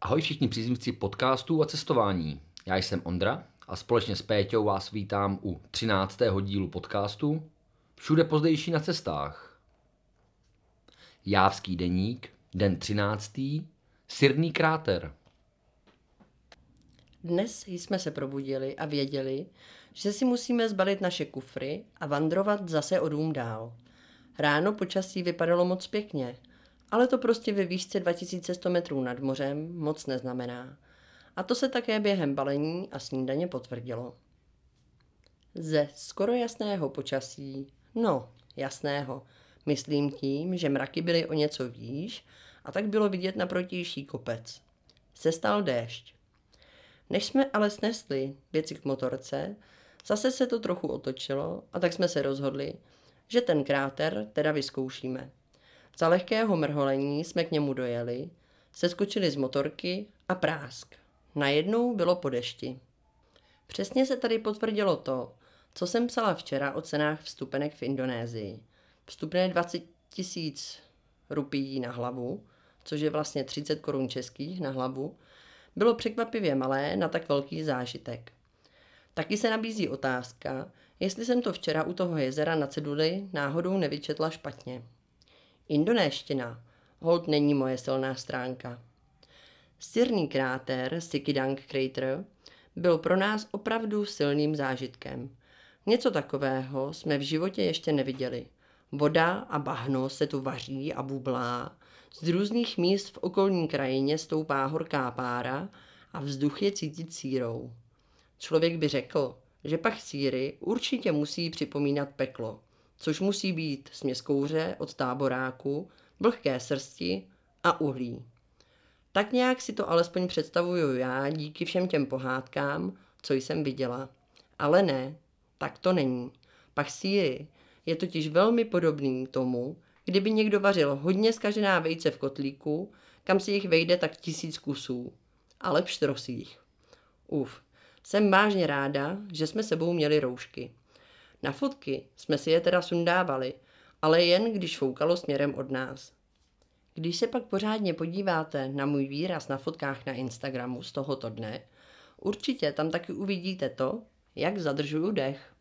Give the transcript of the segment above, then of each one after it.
Ahoj všichni příznivci podcastů a cestování. Já jsem Ondra a společně s Péťou vás vítám u 13. dílu podcastu Všude pozdejší na cestách. Jávský deník, den 13. Sirný kráter. Dnes jsme se probudili a věděli, že si musíme zbalit naše kufry a vandrovat zase o dům dál. Ráno počasí vypadalo moc pěkně, ale to prostě ve výšce 2100 metrů nad mořem moc neznamená. A to se také během balení a snídaně potvrdilo. Ze skoro jasného počasí, no jasného, myslím tím, že mraky byly o něco výš a tak bylo vidět na protější kopec. Sestal déšť. Než jsme ale snesli věci k motorce, zase se to trochu otočilo a tak jsme se rozhodli, že ten kráter teda vyzkoušíme. Za lehkého mrholení jsme k němu dojeli, seskočili z motorky a prásk. Najednou bylo po dešti. Přesně se tady potvrdilo to, co jsem psala včera o cenách vstupenek v Indonésii. Vstupné 20 tisíc rupií na hlavu, což je vlastně 30 korun českých na hlavu, bylo překvapivě malé na tak velký zážitek. Taky se nabízí otázka, jestli jsem to včera u toho jezera na ceduli náhodou nevyčetla špatně. Indonéština hold není moje silná stránka. Sirný kráter Sikidang Crater byl pro nás opravdu silným zážitkem. Něco takového jsme v životě ještě neviděli. Voda a bahno se tu vaří a bublá, z různých míst v okolní krajině stoupá horká pára a vzduch je cítit sírou. Člověk by řekl, že pach síry určitě musí připomínat peklo, což musí být směs kouře od táboráku, vlhké srsti a uhlí. Tak nějak si to alespoň představuju já díky všem těm pohádkám, co jsem viděla. Ale ne, tak to není. Pach síry je totiž velmi podobný tomu, kdyby někdo vařil hodně skažená vejce v kotlíku, kam si jich vejde tak tisíc kusů. Ale pštrosích. Uf, jsem vážně ráda, že jsme sebou měli roušky. Na fotky jsme si je teda sundávali, ale jen když foukalo směrem od nás. Když se pak pořádně podíváte na můj výraz na fotkách na Instagramu z tohoto dne, určitě tam taky uvidíte to, jak zadržuju dech.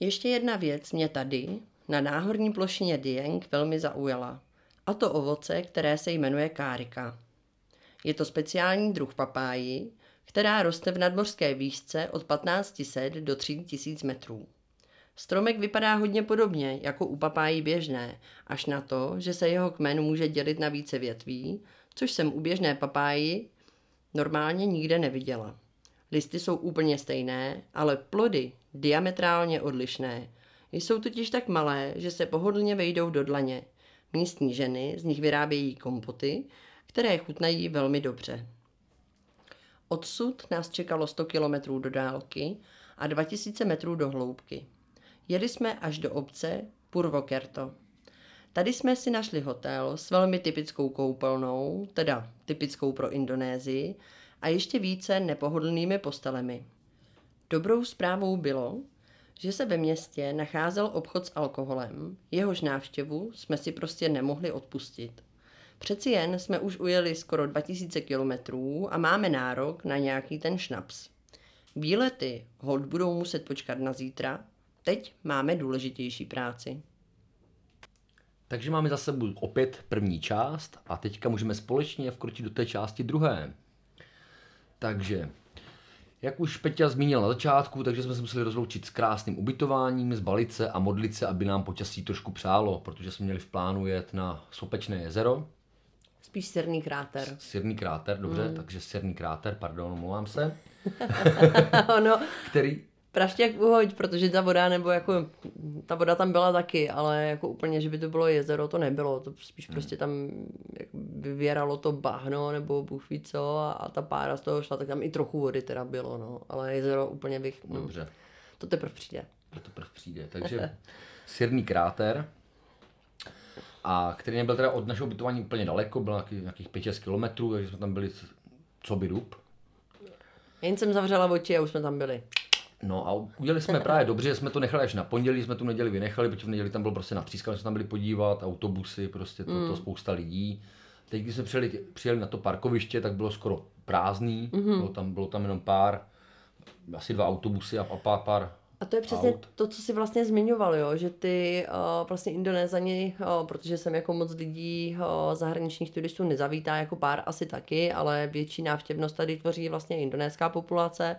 Ještě jedna věc mě tady, na náhorní plošině Dieng, velmi zaujala. A to ovoce, které se jmenuje kárika. Je to speciální druh papáji, která roste v nadmořské výšce od 1500 do 3000 metrů. Stromek vypadá hodně podobně jako u papájí běžné, až na to, že se jeho kmen může dělit na více větví, což jsem u běžné papáji normálně nikde neviděla. Listy jsou úplně stejné, ale plody diametrálně odlišné. Jsou totiž tak malé, že se pohodlně vejdou do dlaně. Místní ženy z nich vyrábějí kompoty, které chutnají velmi dobře. Odsud nás čekalo 100 kilometrů do dálky a 2000 metrů do hloubky. Jeli jsme až do obce Purvokerto. Tady jsme si našli hotel s velmi typickou koupelnou, teda typickou pro Indonésii, a ještě více nepohodlnými postelemi. Dobrou zprávou bylo, že se ve městě nacházel obchod s alkoholem, jehož návštěvu jsme si prostě nemohli odpustit. Přeci jen jsme už ujeli skoro 2000 kilometrů a máme nárok na nějaký ten šnaps. Výlety hold budou muset počkat na zítra, teď máme důležitější práci. Takže máme za sebou opět první část a teďka můžeme společně vkročit do té části druhé. Takže, jak už Peťa zmínil na začátku, takže jsme se museli rozloučit s krásným ubytováním, zbalit se a modlit se, aby nám počasí trošku přálo, protože jsme měli v plánu jet na Sopečné jezero, Spíš sirný kráter. Sirný kráter, dobře, mm. takže sirný kráter, pardon, omlouvám se. ono, který... Praštěk uhoď, protože ta voda, nebo jako, ta voda tam byla taky, ale jako úplně, že by to bylo jezero, to nebylo, to spíš mm. prostě tam vyvěralo to bahno, nebo bůh ví co, a, a ta pára z toho šla, tak tam i trochu vody teda bylo, no, ale jezero úplně bych, hm, Dobře. to teprve přijde. To teprve přijde, takže sirný kráter, a který nebyl teda od našeho ubytování úplně daleko, byl nějaký, nějakých 5-6 kilometrů, takže jsme tam byli co by dub. Jen jsem zavřela oči a už jsme tam byli. No a udělali jsme právě dobře, že jsme to nechali až na pondělí, jsme tu neděli vynechali, protože v neděli tam bylo prostě natřískané, jsme tam byli podívat, autobusy, prostě to, to spousta lidí. Teď, když jsme přijeli, přijeli na to parkoviště, tak bylo skoro prázdný, mm-hmm. bylo, tam, bylo tam jenom pár, asi dva autobusy a, a pár, pár A to je přesně aut. to, co si vlastně zmiňoval, jo? že ty uh, vlastně Indonézani, uh, protože jsem jako moc lidí uh, zahraničních turistů nezavítá, jako pár asi taky, ale větší návštěvnost tady tvoří vlastně indonéská populace.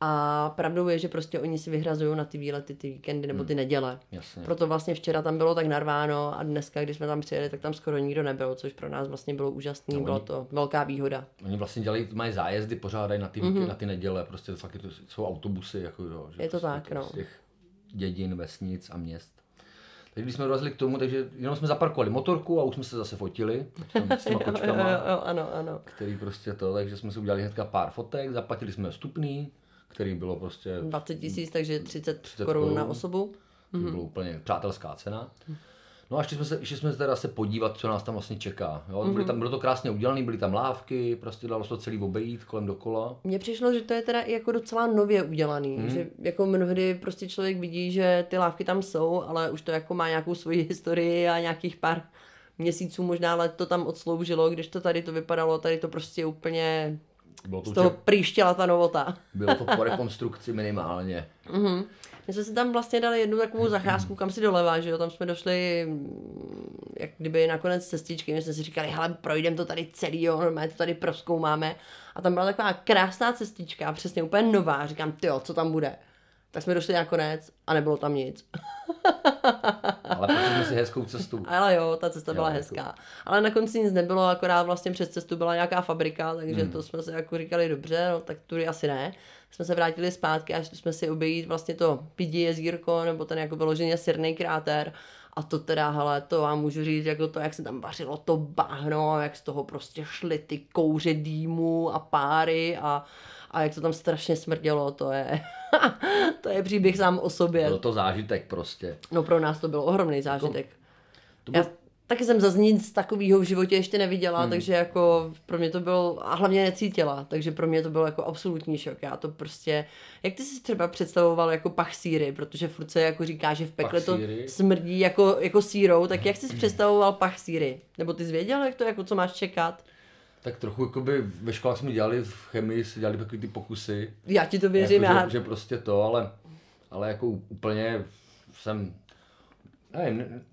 A pravdou je, že prostě oni si vyhrazují na ty výlety, ty víkendy nebo ty neděle. Jasně. Proto vlastně včera tam bylo tak narváno a dneska, když jsme tam přijeli, tak tam skoro nikdo nebyl, což pro nás vlastně bylo úžasné, No, bylo oni- to velká výhoda. Oni vlastně dělají, mají zájezdy, pořádají na ty, mm-hmm. na ty neděle, prostě fakt to, jsou autobusy, jako jo, že Je to prostě tak, no. Z těch dědin, vesnic a měst. Teď když jsme dorazili k tomu, takže jenom jsme zaparkovali motorku a už jsme se zase fotili s těma Jo, jo, kočkama, jo, ano, ano. který prostě to, takže jsme si udělali hnedka pár fotek, zaplatili jsme vstupný, který bylo prostě 20 tisíc, takže 30, 30 korun na korun. osobu. To bylo úplně přátelská cena. No a šli jsme se, šli jsme se teda se podívat, co nás tam vlastně čeká. Jo? Byly tam, bylo to krásně udělané, byly tam lávky, prostě dalo se to celý obejít kolem dokola. Mně přišlo, že to je teda i jako docela nově udělaný, Mhm. mm. že jako mnohdy prostě člověk vidí, že ty lávky tam jsou, ale už to jako má nějakou svoji historii a nějakých pár měsíců, možná let to tam odsloužilo, když to tady to vypadalo, tady to prostě úplně Bylo to, z toho prýštěla ta novota. bylo to po rekonstrukci minimálně. My jsme si tam vlastně dali jednu takovou zacházku, kam si doleva, že jo, tam jsme došli, mm, jak kdyby nakonec cestičky, my jsme si říkali, hele, projdeme to tady celý, jo, normálně to tady proskoumáme. A tam byla taková krásná cestička, přesně úplně nová, říkám, ty co tam bude. Tak jsme došli nakonec a nebylo tam nic. Ale jsme si hezkou cestu. Ale jo, ta cesta byla Jo, hezká. Ale na konci nic nebylo, akorát vlastně přes cestu byla nějaká fabrika, takže Hmm. to jsme si jako říkali, dobře, no tak tudy asi ne. Jsme se vrátili zpátky a šli jsme si obejít vlastně to pidi jezírko, nebo ten jako vyloženě sirný kráter. A to teda, hele, to vám můžu říct, jako to, jak se tam vařilo to bahno, jak z toho prostě šly ty kouře dýmu a páry a, a jak to tam strašně smrdělo, to je, to je příběh sám o sobě. Byl to zážitek prostě. No pro nás to byl ohromný zážitek. To Já byl, taky jsem zase nic takového v životě ještě neviděla, hmm. takže jako pro mě to byl, a hlavně necítila, takže pro mě to byl jako absolutní šok. Já to prostě, jak ty si třeba představoval jako pach síry, protože furt se jako říká, že v pekle to smrdí jako, jako sírou, tak jak jsi si představoval pach síry? Nebo ty jsi věděl, jak to, jako co máš čekat? tak trochu jakoby ve školách jsme dělali, v chemii si dělali takové ty pokusy. Já ti to věřím, jako, já... že, že, prostě to, ale, ale jako úplně jsem, nevím,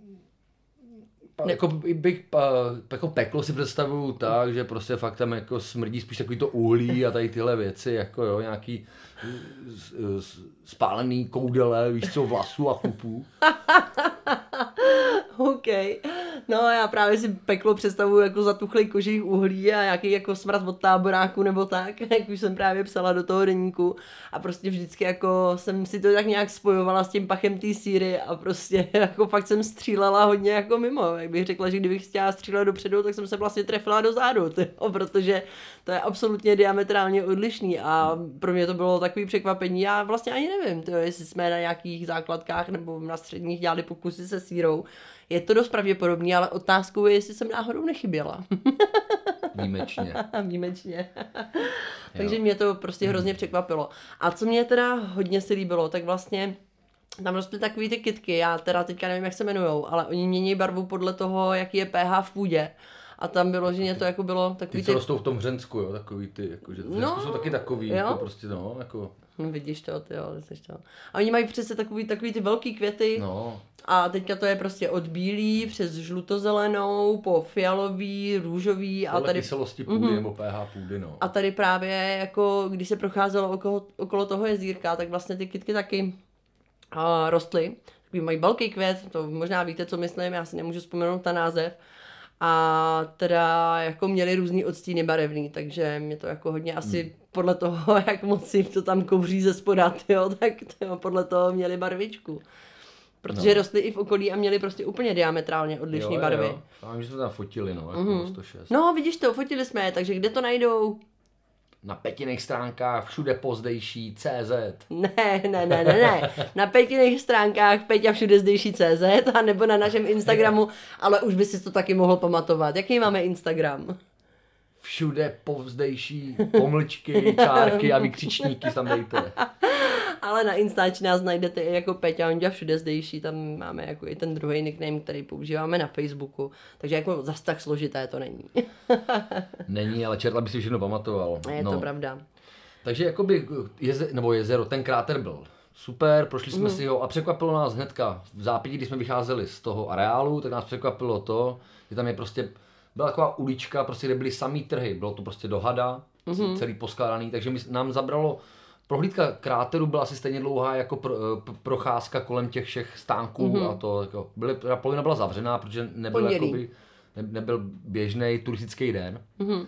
ne, ne. jako bych, pa, jako peklo si představuju tak, že prostě fakt tam jako smrdí spíš takový to uhlí a tady tyhle věci, jako jo, nějaký spálený koudele, víš co, vlasů a chupů. OK. No já právě si peklo představuju jako zatuchlej kožích uhlí a nějaký jako smrad od táboráku nebo tak, jak už jsem právě psala do toho deníku a prostě vždycky jako jsem si to tak nějak spojovala s tím pachem té síry a prostě jako fakt jsem střílela hodně jako mimo. Jak bych řekla, že kdybych chtěla střílet dopředu, tak jsem se vlastně trefila do zádu, tyjo, protože to je absolutně diametrálně odlišný a pro mě to bylo takový překvapení. Já vlastně ani nevím, tyjo, jestli jsme na nějakých základkách nebo na středních dělali pokusy se sírou. Je to dost pravděpodobný, ale otázkou je, jestli jsem náhodou nechyběla. Výjimečně. Výjimečně. Takže mě to prostě hrozně překvapilo. A co mě teda hodně se líbilo, tak vlastně tam rostly takový ty kytky, já teda teďka nevím, jak se jmenujou, ale oni mění barvu podle toho, jaký je pH v půdě. A tam bylo, že mě to jako bylo takový Ty, co rostou v tom Hřensku, jo, takový ty, jako, že v Hřensku No, jsou taky takový, jo. jako prostě no, jako, No, vidíš to, ty jo, jsi to. A oni mají přece takový, takový ty velký květy no, a teďka to je prostě od bílý přes žlutozelenou po fialový, růžový a podle tady kyselosti půdy nebo pH půdy, no. A tady právě, jako když se procházelo okolo, okolo toho jezírka, tak vlastně ty kytky taky uh, rostly. Takový mají velký květ, to možná víte, co myslím, já si nemůžu vzpomenout na název. A teda jako měli různý odstíny barevný, takže mě to jako hodně asi Hmm. Podle toho, jak moc jim to tam kouří ze spoda, jo, tak tyjo, podle toho měli barvičku. Protože No. rostly i v okolí a měli prostě úplně diametrálně odlišné barvy. Jo. Fám, že jsme tam fotili, no, jako Mhm. 106. No, vidíš to, fotili jsme je, takže kde to najdou? Na pětiných stránkách, všude pozdejší, CZ. Ne, ne, ne, ne, ne. Na pětiných stránkách Peťa všude zdejší CZ a nebo na našem Instagramu, ale už by si to taky mohl pamatovat. Jaký máme Instagram? Všude povzdejší pomlčky, čárky a vykřičníky tam dejte. Ale na Instači nás najdete i jako Peťa Honďa všude zdejší, tam máme jako i ten druhý nickname, který používáme na Facebooku, takže jako zas tak složité to není. Není, ale četla by si všechno pamatoval. Je no. to pravda. Takže jakoby jeze, nebo jezero, ten kráter byl super, prošli jsme mm. si ho a překvapilo nás hnedka v zápětí, když jsme vycházeli z toho areálu, tak nás překvapilo to, že tam je prostě, byla taková ulička, prostě kde byly samý trhy, bylo to prostě do hada, mm-hmm. celý poskládaný, takže my, nám zabralo Prohlídka kráteru byla asi stejně dlouhá jako pro, eh, procházka kolem těch všech stánků mm-hmm. a to jako, byly, polovina byla zavřená, protože nebyl, jakoby, ne, nebyl běžný turistický den. Mm-hmm.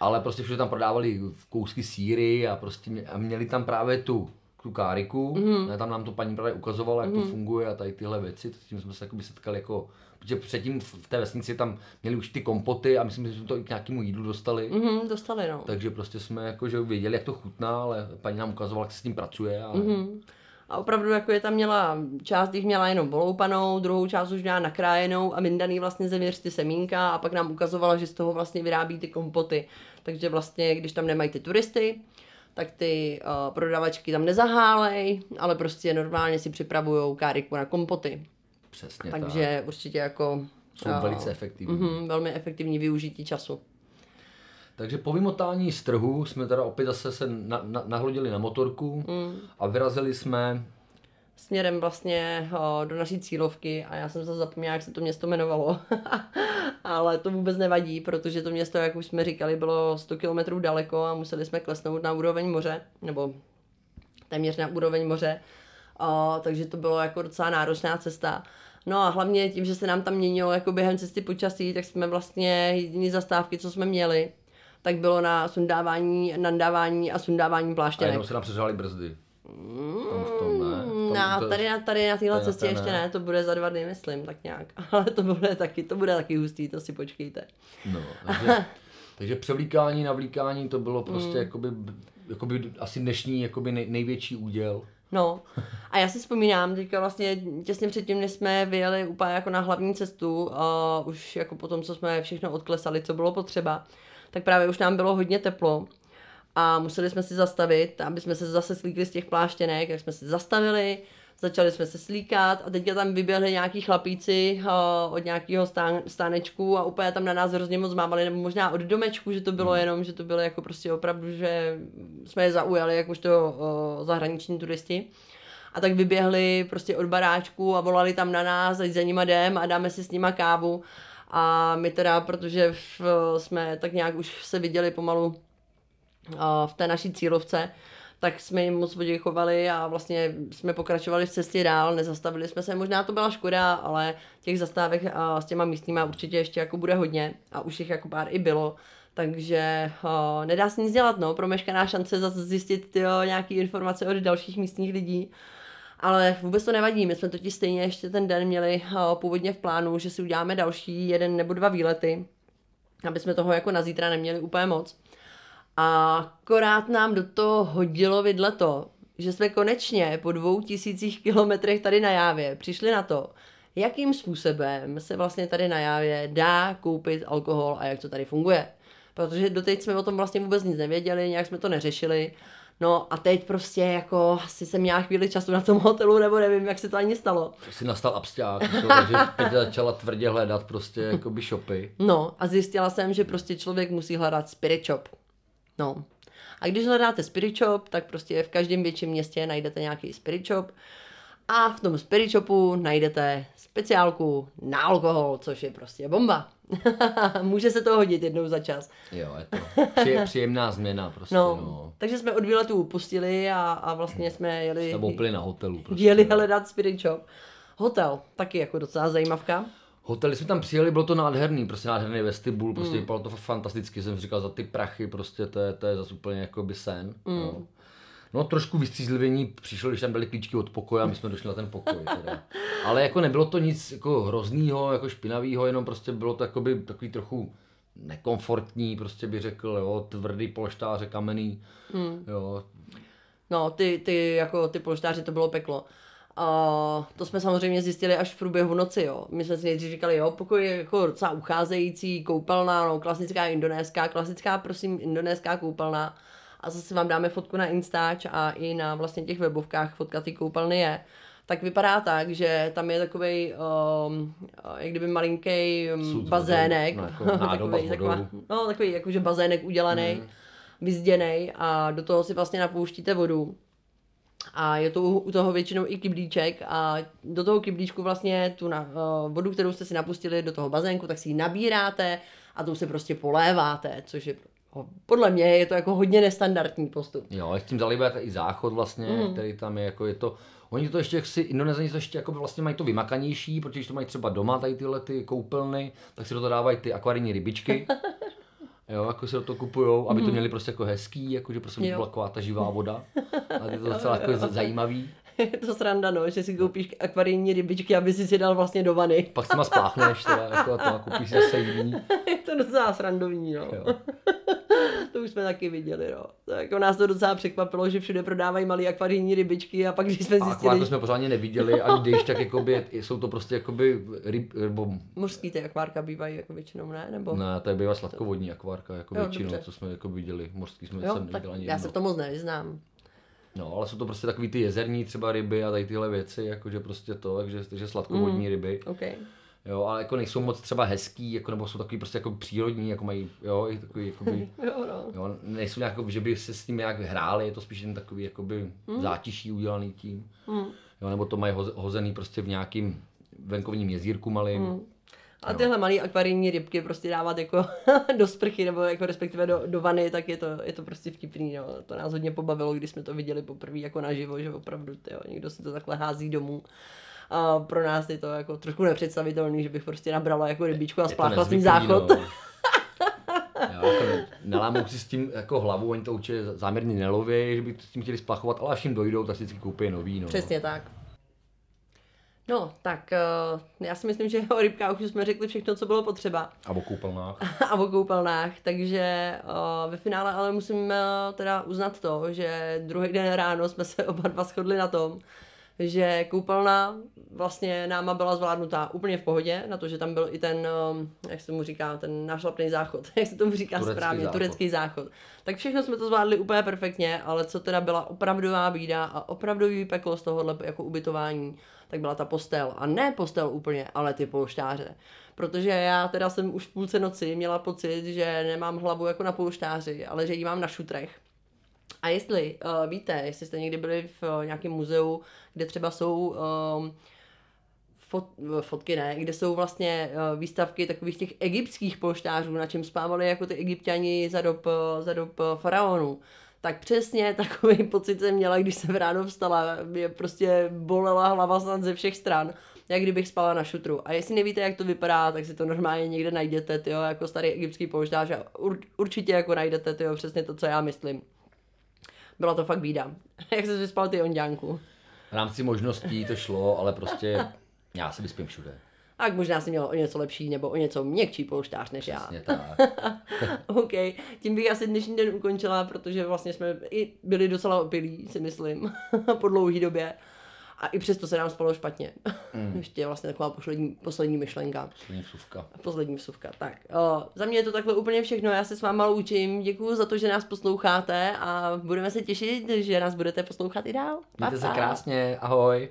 Ale prostě všude tam prodávali kousky síry a prostě mě, a měli tam právě tu tu káriku, mm-hmm. tam nám to paní právě ukazovala, jak mm-hmm. to mhm. funguje a tady tyhle věci, s tím jsme se jakoby setkali jako, protože předtím v té vesnici tam měli už ty kompoty a myslím, že jsme to i k nějakému jídlu dostali. Mm-hmm, dostali, no. Takže prostě jsme jako, že věděli, jak to chutná, ale paní nám ukazovala, jak se s tím pracuje. A... Mm-hmm. A opravdu jako je tam měla, část jich měla jenom poloupanou, druhou část už měla nakrájenou a vyndaný vlastně zeměř ty semínka a pak nám ukazovala, že z toho vlastně vyrábí ty kompoty. Takže vlastně, když tam nemají ty turisty, tak ty uh, prodavačky tam nezahálej, ale prostě normálně si připravují káriku na kompoty. Přesně Takže tak. určitě jako... Jsou uh, velice efektivní. Uh, velmi efektivní využití času. Takže po vymotání z trhu jsme teda opět zase se na, na, nahlodili na motorku mm. a vyrazili jsme směrem vlastně o, do naší cílovky a já jsem se zapomněla, jak se to město jmenovalo. Ale to vůbec nevadí, protože to město, jak už jsme říkali, bylo 100 km daleko a museli jsme klesnout na úroveň moře, nebo téměř na úroveň moře. O, takže to bylo jako docela náročná cesta. No a hlavně tím, že se nám tam měnilo jako během cesty počasí, tak jsme vlastně jediný zastávky, co jsme měli, tak bylo na sundávání, nandávání a sundávání pláštěnek. A jenom se nám přeřály brzdy. V tom, ne? No, tady, na, tady na téhle cestě ještě ne. ne, to bude za dva dny, myslím, tak nějak. Ale to bude taky, to bude taky hustý, to si počkejte. No, takže, takže převlíkání, navlíkání, to bylo prostě mm. jakoby, jakoby asi dnešní jakoby nej, největší úděl. No, a já si vzpomínám, teďka vlastně těsně předtím, než jsme vyjeli úplně jako na hlavní cestu, a už jako po tom, co jsme všechno odklesali, co bylo potřeba, tak právě už nám bylo hodně teplo a museli jsme si zastavit, aby jsme se zase slíkli z těch pláštěnek, jak jsme se zastavili, začali jsme se slíkat a teďka tam vyběhli nějaký chlapíci uh, od nějakého stán, stánečku a úplně tam na nás hrozně moc mávali, nebo možná od domečku, že to bylo hmm. jenom, že to bylo jako prostě opravdu, že jsme je zaujali jakožto uh, zahraniční turisti. A tak vyběhli prostě od baráčku a volali tam na nás, ať za nima jdem a dáme si s nima kávu. A my teda, protože v, jsme tak nějak už se viděli pomalu v té naší cílovce, tak jsme jim moc poděkovali a vlastně jsme pokračovali v cestě dál, nezastavili jsme se, možná to byla škoda, ale těch zastávek s těma místníma určitě ještě jako bude hodně a už jich jako pár i bylo, takže uh, nedá se nic dělat, no, promeškaná šance zase zjistit tyjo, nějaký informace od dalších místních lidí, ale vůbec to nevadí, my jsme totiž stejně ještě ten den měli uh, původně v plánu, že si uděláme další jeden nebo dva výlety, aby jsme toho jako na zítra neměli úplně moc. A akorát nám do toho hodilo vidle to, že jsme konečně po dvou tisících kilometrech tady na Jávě přišli na to, jakým způsobem se vlastně tady na Jávě dá koupit alkohol a jak to tady funguje. Protože doteď jsme o tom vlastně vůbec nic nevěděli, nějak jsme to neřešili. No a teď prostě jako asi jsem měla chvíli času na tom hotelu, nebo nevím, jak se to ani stalo. Si nastal absťák, takže teď začala tvrdě hledat prostě jako by shopy. No a zjistila jsem, že prostě člověk musí hledat spirit shop. No. A když hledáte spirit shop, tak prostě v každém větším městě najdete nějaký spirit shop a v tom spirit shopu najdete speciálku na alkohol, což je prostě bomba. Může se to hodit jednou za čas. Jo, je to příjemná změna prostě. No, no. Takže jsme od výletu upustili a, a vlastně jsme jeli... Jsme na hotelu. Prostě, jeli hledat spirit shop. Hotel, taky jako docela zajímavka. Hotel, jsme tam přijeli, bylo to nádherný, prostě nádherný vestibul, prostě mm. vypadalo to fantasticky, jsem říkal, za ty prachy, prostě to je, to je zase úplně jako by sen. Mm. No. no. trošku vystřízlivění přišlo, když tam byly klíčky od pokoje a my jsme došli na ten pokoj. Teda. Ale jako nebylo to nic jako hroznýho, jako špinavého, jenom prostě bylo to jakoby, takový trochu nekomfortní, prostě by řekl, jo, tvrdý polštáře, kamenný, mm. jo. No, ty, ty, jako ty polštáři, to bylo peklo. A to jsme samozřejmě zjistili až v průběhu noci, jo. My jsme si nejdřív říkali, jo, pokoj je jako docela ucházející, koupelná, no, klasická indonéská, klasická, prosím, indonéská koupelna. a zase vám dáme fotku na Instač a i na vlastně těch webovkách fotka ty koupelny je, tak vypadá tak, že tam je takový, um, jak kdyby malinký um, bazének, no, jako takový, taková, no, takový jakože bazének udělaný, mm. vyzděný a do toho si vlastně napouštíte vodu. A je to u toho většinou i kyblíček a do toho kyblíčku vlastně tu na, uh, vodu, kterou jste si napustili do toho bazénku, tak si ji nabíráte a tou se prostě poléváte, což je podle mě je to jako hodně nestandardní postup. Jo, s tím zalíbáte i záchod vlastně, mm. který tam je, jako je to, Oni to ještě, jak si Indonezani to ještě jako vlastně mají to vymakanější, protože když to mají třeba doma, tady tyhle ty koupelny, tak si do toho dávají ty akvarijní rybičky. Jo, jako si do toho kupujou, aby to mhm. měli prostě jako hezký, jako že prostě byla taková ta živá voda. A je to docela jako zajímavý. Je to sranda, no, že si koupíš akvarijní rybičky, aby si si dal vlastně do vany. Pak si ma spláchneš teda, jako to a koupíš zase jiný. je to docela srandovní, no. Jo. To už jsme taky viděli, no. Tak jako nás to docela překvapilo, že všude prodávají malé akvarijní rybičky a pak když jsme zjistili... A jsme pořádně neviděli, ani když tak jakoby, jsou to prostě jakoby ryb, nebo... Mořský ty akvárka bývají jako většinou, ne? Nebo... Ne, to je bývá sladkovodní akvárka, jako jo, většinou, dobře. co jsme jako viděli. Mořský jsme jo, jsem ani Já se v tom moc nevyznám. No, ale jsou to prostě takový ty jezerní třeba ryby a tady tyhle věci, jakože prostě to, takže, takže sladkovodní mm, ryby. Okay. Jo, ale jako nejsou moc třeba hezký, jako, nebo jsou takový prostě jako přírodní, jako mají, jo, i takový, jakoby, jo, no. jo, nejsou nějak, že by se s tím nějak hráli, je to spíš jen takový, jakoby, mm. zátiší udělaný tím, mm. jo, nebo to mají hozený prostě v nějakým venkovním jezírku malým, mm. A tyhle malé akvarijní rybky prostě dávat jako do sprchy nebo jako respektive do, do vany, tak je to, je to prostě vtipný. No. To nás hodně pobavilo, když jsme to viděli poprvé jako naživo, že opravdu tyjo, někdo si to takhle hází domů. A pro nás je to jako trošku nepředstavitelný, že bych prostě nabrala jako rybičku a spláchla s záchod. No. jako nelámou si s tím jako hlavu, oni to určitě záměrně neloví, že by s tím chtěli splachovat, ale až jim dojdou, tak si vždycky koupí nový. No. Přesně tak. No, tak uh, já si myslím, že o rybkách už jsme řekli všechno, co bylo potřeba. A o koupelnách. a o koupelnách, takže uh, ve finále ale musím uh, teda uznat to, že druhý den ráno jsme se oba dva shodli na tom, že koupelna vlastně náma byla zvládnutá úplně v pohodě, na to, že tam byl i ten, jak se mu říká, ten našlapný záchod, jak se tomu říká turecký správně, záchod. turecký záchod. Tak všechno jsme to zvládli úplně perfektně, ale co teda byla opravdová bída a opravdový peklo z tohohle jako ubytování, tak byla ta postel. A ne postel úplně, ale ty polštáře. Protože já teda jsem už v půlce noci měla pocit, že nemám hlavu jako na polštáři, ale že ji mám na šutrech. A jestli uh, víte, jestli jste někdy byli v uh, nějakém muzeu, kde třeba jsou um, fot, fotky, ne, kde jsou vlastně uh, výstavky takových těch egyptských polštářů, na čem spávali jako ty egyptiani za dob, za dob faraonů, tak přesně takový pocit jsem měla, když jsem ráno vstala. Mě prostě bolela hlava snad ze všech stran, jak kdybych spala na šutru. A jestli nevíte, jak to vypadá, tak si to normálně někde najdete, tyjo, jako starý egyptský polštář a ur, určitě jako najdete, tyjo, přesně to, co já myslím. Byla to fakt bída. jak se vyspal ty onďánku? V rámci možností to šlo, ale prostě já se vyspím všude. Tak možná si měl o něco lepší nebo o něco měkčí polštář než Přesně já. tak. OK, tím bych asi dnešní den ukončila, protože vlastně jsme i byli docela opilí, si myslím, po dlouhé době. A i přesto se nám spalo špatně. Mm. Ještě vlastně taková poslední, poslední myšlenka. Poslední vsuvka. Poslední vsuvka, tak. O, za mě je to takhle úplně všechno, já se s váma loučím, děkuji za to, že nás posloucháte a budeme se těšit, že nás budete poslouchat i dál. Mějte se krásně, ahoj.